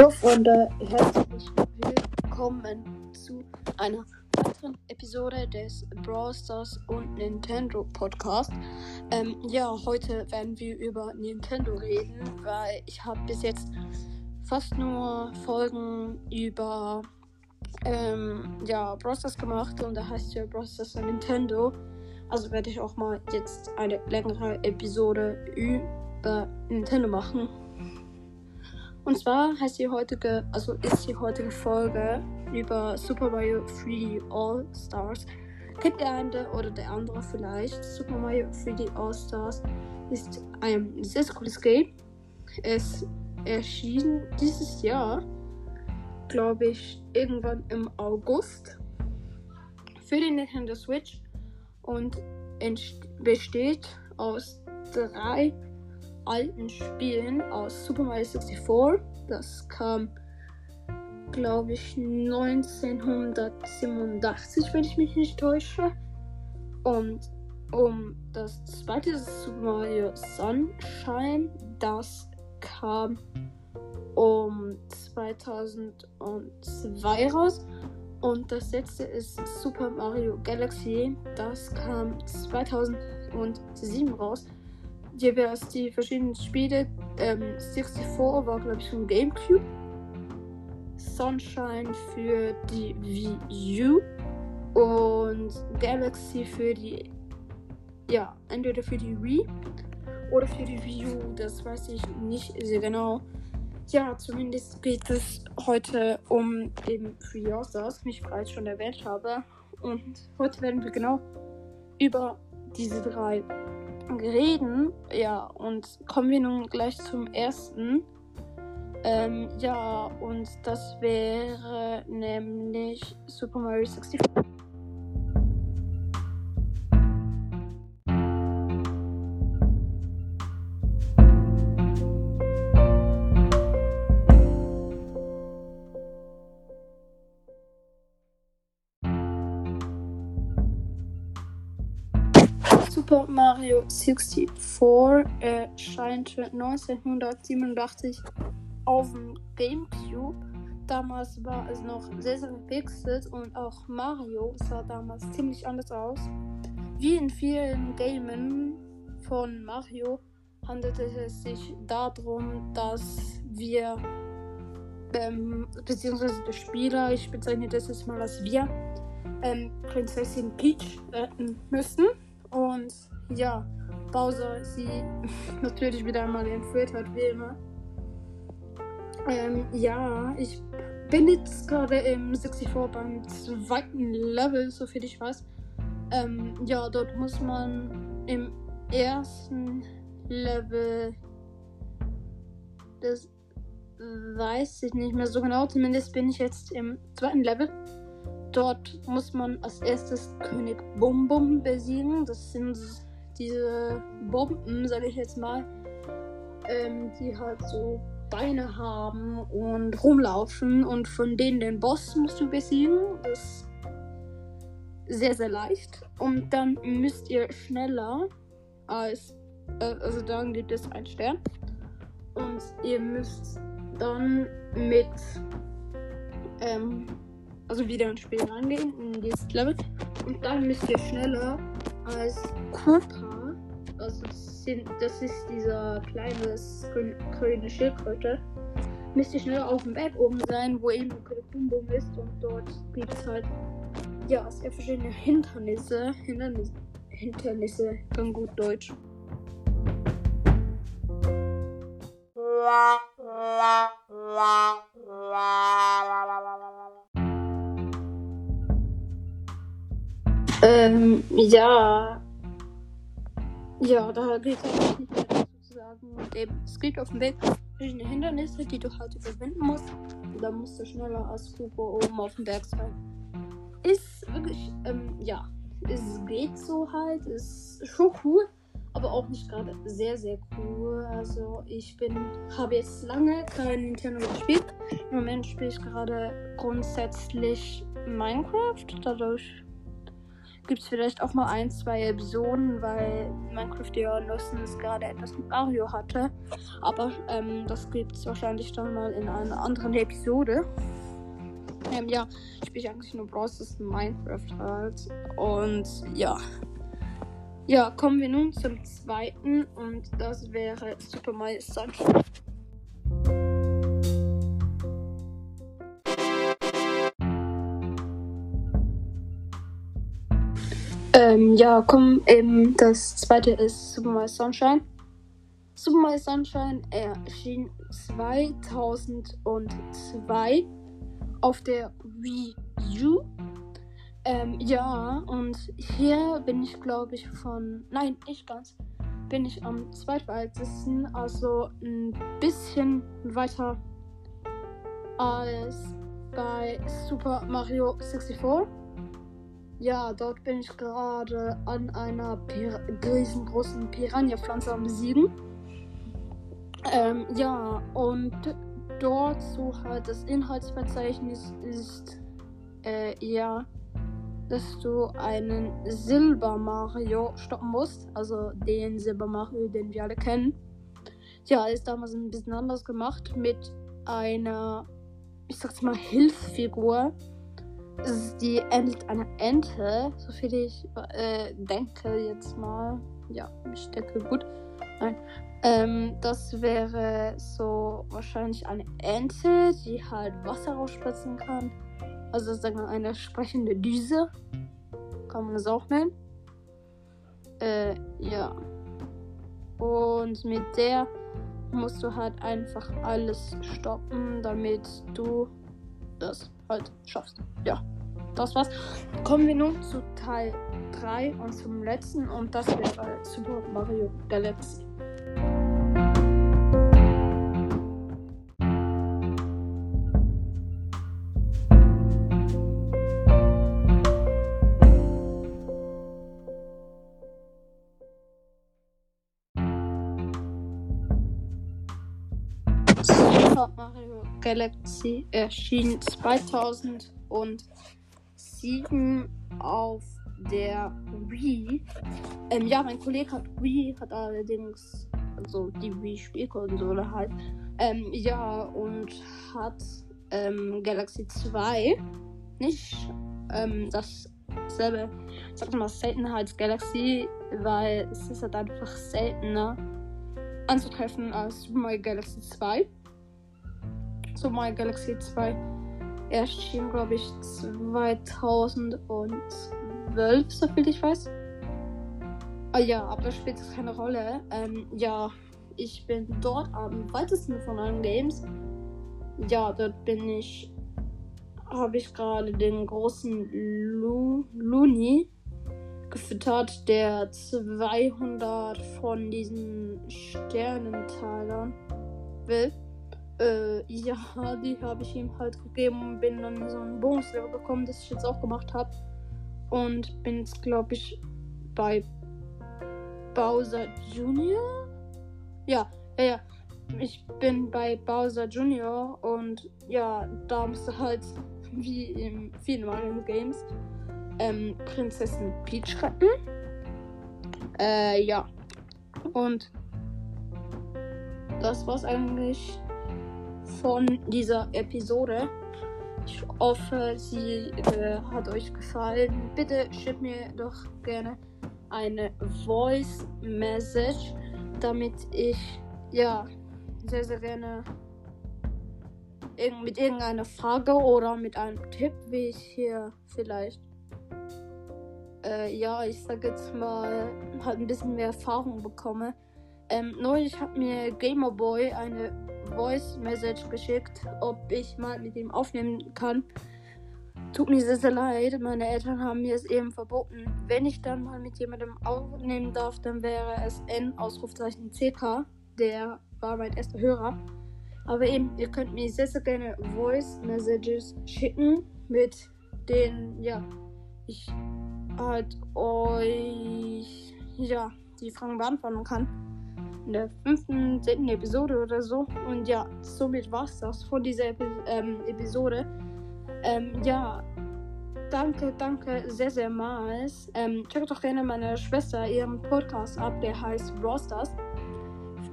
Jo Freunde, herzlich willkommen zu einer weiteren Episode des Brawl Stars und Nintendo Podcast. Ähm, ja, heute werden wir über Nintendo reden, weil ich habe bis jetzt fast nur Folgen über ähm, ja, Brawl Stars gemacht und da heißt ja Brawl Stars und Nintendo. Also werde ich auch mal jetzt eine längere Episode über Nintendo machen. Und zwar heißt die heutige, also ist die heutige Folge über Super Mario 3D All Stars. Kennt der eine oder der andere vielleicht? Super Mario 3D All Stars ist ein sehr cooles Game. Es erschien dieses Jahr, glaube ich, irgendwann im August für den Nintendo Switch und besteht aus drei alten Spielen aus Super Mario 64. Das kam, glaube ich, 1987, wenn ich mich nicht täusche. Und um das zweite Super Mario Sunshine, das kam um 2002 raus. Und das letzte ist Super Mario Galaxy. Das kam 2007 raus jeweils die verschiedenen Spiele. Ähm, 64 war, glaube ich, von GameCube. Sunshine für die Wii U. Und Galaxy für die. Ja, entweder für die Wii oder für die Wii U. Das weiß ich nicht sehr genau. Ja, zumindest geht es heute um eben Free Stars, wie ich bereits schon erwähnt habe. Und heute werden wir genau über diese drei reden. Ja, und kommen wir nun gleich zum ersten. Ähm, ja, und das wäre nämlich Super Mario 64. Super Mario 64 erscheinte 1987 auf dem GameCube. Damals war es noch sehr, sehr verpixelt und auch Mario sah damals ziemlich anders aus. Wie in vielen Gamen von Mario handelte es sich darum, dass wir, ähm, beziehungsweise der Spieler, ich bezeichne das jetzt mal als wir, ähm, Prinzessin Peach retten müssen. Und ja, Bowser sie natürlich wieder einmal entführt hat, wie immer. Ähm, ja, ich bin jetzt gerade im 64 beim zweiten Level, soviel ich weiß. Ähm, ja, dort muss man im ersten Level. Das weiß ich nicht mehr so genau. Zumindest bin ich jetzt im zweiten Level. Dort muss man als erstes König Bum Bum besiegen. Das sind diese Bomben, sage ich jetzt mal, ähm, die halt so Beine haben und rumlaufen und von denen den Boss musst du besiegen. Das ist sehr, sehr leicht. Und dann müsst ihr schneller als, äh, also dann gibt es einen Stern. Und ihr müsst dann mit, ähm, also wieder ins Spiel reingehen, in dieses Level. Und dann müsst ihr schneller als Koopa, also das, sind, das ist dieser kleine grüne Schildkröte, müsst ihr schneller auf dem Berg oben sein, wo eben Bum ist und dort gibt es halt ja sehr verschiedene Hindernisse, Hindernisse, Hindernisse in gut Deutsch. La, la, la, la, la. Ähm, ja. Ja, da geht es nicht mehr sozusagen. Es gibt auf dem Weg verschiedene Hindernisse, die du halt überwinden musst. Und dann musst du schneller als Kubo oben auf dem Berg sein. Ist wirklich, ähm, ja. Es geht so halt. Ist schon cool. Aber auch nicht gerade sehr, sehr cool. Also ich bin, habe jetzt lange kein Nintendo gespielt. Im Moment spiele ich gerade grundsätzlich Minecraft. Dadurch gibt es vielleicht auch mal ein, zwei Episoden, weil Minecraft ja letztens gerade etwas mit Mario hatte. Aber ähm, das gibt es wahrscheinlich dann mal in einer anderen Episode. Ähm, ja, ich spiele eigentlich nur Brawl Minecraft halt. Und ja. Ja, kommen wir nun zum zweiten und das wäre Super Mario Sunshine. Ähm, ja, komm, eben das zweite ist Super Mario Sunshine. Super Mario Sunshine erschien 2002 auf der Wii U. Ähm, ja, und hier bin ich, glaube ich, von. Nein, nicht ganz. Bin ich am zweitweitesten, also ein bisschen weiter als bei Super Mario 64. Ja, dort bin ich gerade an einer Pir riesengroßen Piranha-Pflanze am Besiegen. Ähm, ja, und dort so halt das Inhaltsverzeichnis ist, äh, ja, dass du einen Silber Mario stoppen musst. Also den Silber Mario, den wir alle kennen. Ja, ist damals ein bisschen anders gemacht mit einer, ich sag's mal, Hilfsfigur die ähnelt einer Ente, so viel ich äh, denke jetzt mal. Ja, ich denke gut. Nein. Ähm, das wäre so wahrscheinlich eine Ente, die halt Wasser rausspritzen kann. Also sagen wir eine sprechende Düse. Kann man das auch nennen. Äh, ja. Und mit der musst du halt einfach alles stoppen, damit du das halt schaffst. Ja, das war's. Kommen wir nun zu Teil 3 und zum letzten und das wäre Super Mario Galaxy. Super Galaxy erschien 2007 auf der Wii. Ähm, ja, mein Kollege hat Wii, hat allerdings also die Wii Spielkonsole halt. Ähm, ja, und hat ähm, Galaxy 2 nicht ähm, dasselbe, sag mal, Seltenheits Galaxy, weil es ist halt einfach seltener anzutreffen als Super Mario Galaxy 2. Super Mario Galaxy 2 erschien, glaube ich, 2012, soviel ich weiß. Ah ja, aber das spielt keine Rolle. Ähm, ja, ich bin dort am weitesten von allen Games. Ja, dort bin ich. Habe ich gerade den großen Lu Luni gefüttert, der 200 von diesen Sternentalern will. Äh, ja, die habe ich ihm halt gegeben und bin dann so ein Bonuslevel gekommen, das ich jetzt auch gemacht habe. Und bin jetzt, glaube ich, bei Bowser Junior. Ja, ja, ja. Ich bin bei Bowser Junior und ja, da musst du halt, wie in vielen Mario Games, ähm, Prinzessin Peach retten. Äh, ja. Und das war's eigentlich von dieser Episode. Ich hoffe, sie äh, hat euch gefallen. Bitte schickt mir doch gerne eine Voice Message, damit ich ja sehr, sehr gerne mit irgendeiner Frage oder mit einem Tipp, wie ich hier vielleicht äh, ja, ich sag jetzt mal, halt ein bisschen mehr Erfahrung bekomme. Ähm, neulich hat mir Gamerboy eine Voice Message geschickt, ob ich mal mit ihm aufnehmen kann. Tut mir sehr, sehr leid. Meine Eltern haben mir es eben verboten. Wenn ich dann mal mit jemandem aufnehmen darf, dann wäre es N Ausrufzeichen CK. Der war mein erster Hörer. Aber eben, ihr könnt mir sehr, sehr gerne Voice Messages schicken, mit denen, ja, ich halt euch, ja, die Fragen beantworten kann in der fünften, zehnten Episode oder so. Und ja, somit war es das von dieser Epi ähm, Episode. Ähm, ja, danke, danke sehr, sehr mal. Ähm, checkt doch gerne meine Schwester ihren Podcast ab, der heißt Rosters.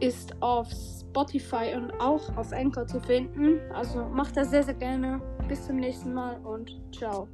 Ist auf Spotify und auch auf Anchor zu finden. Also macht das sehr, sehr gerne. Bis zum nächsten Mal und ciao.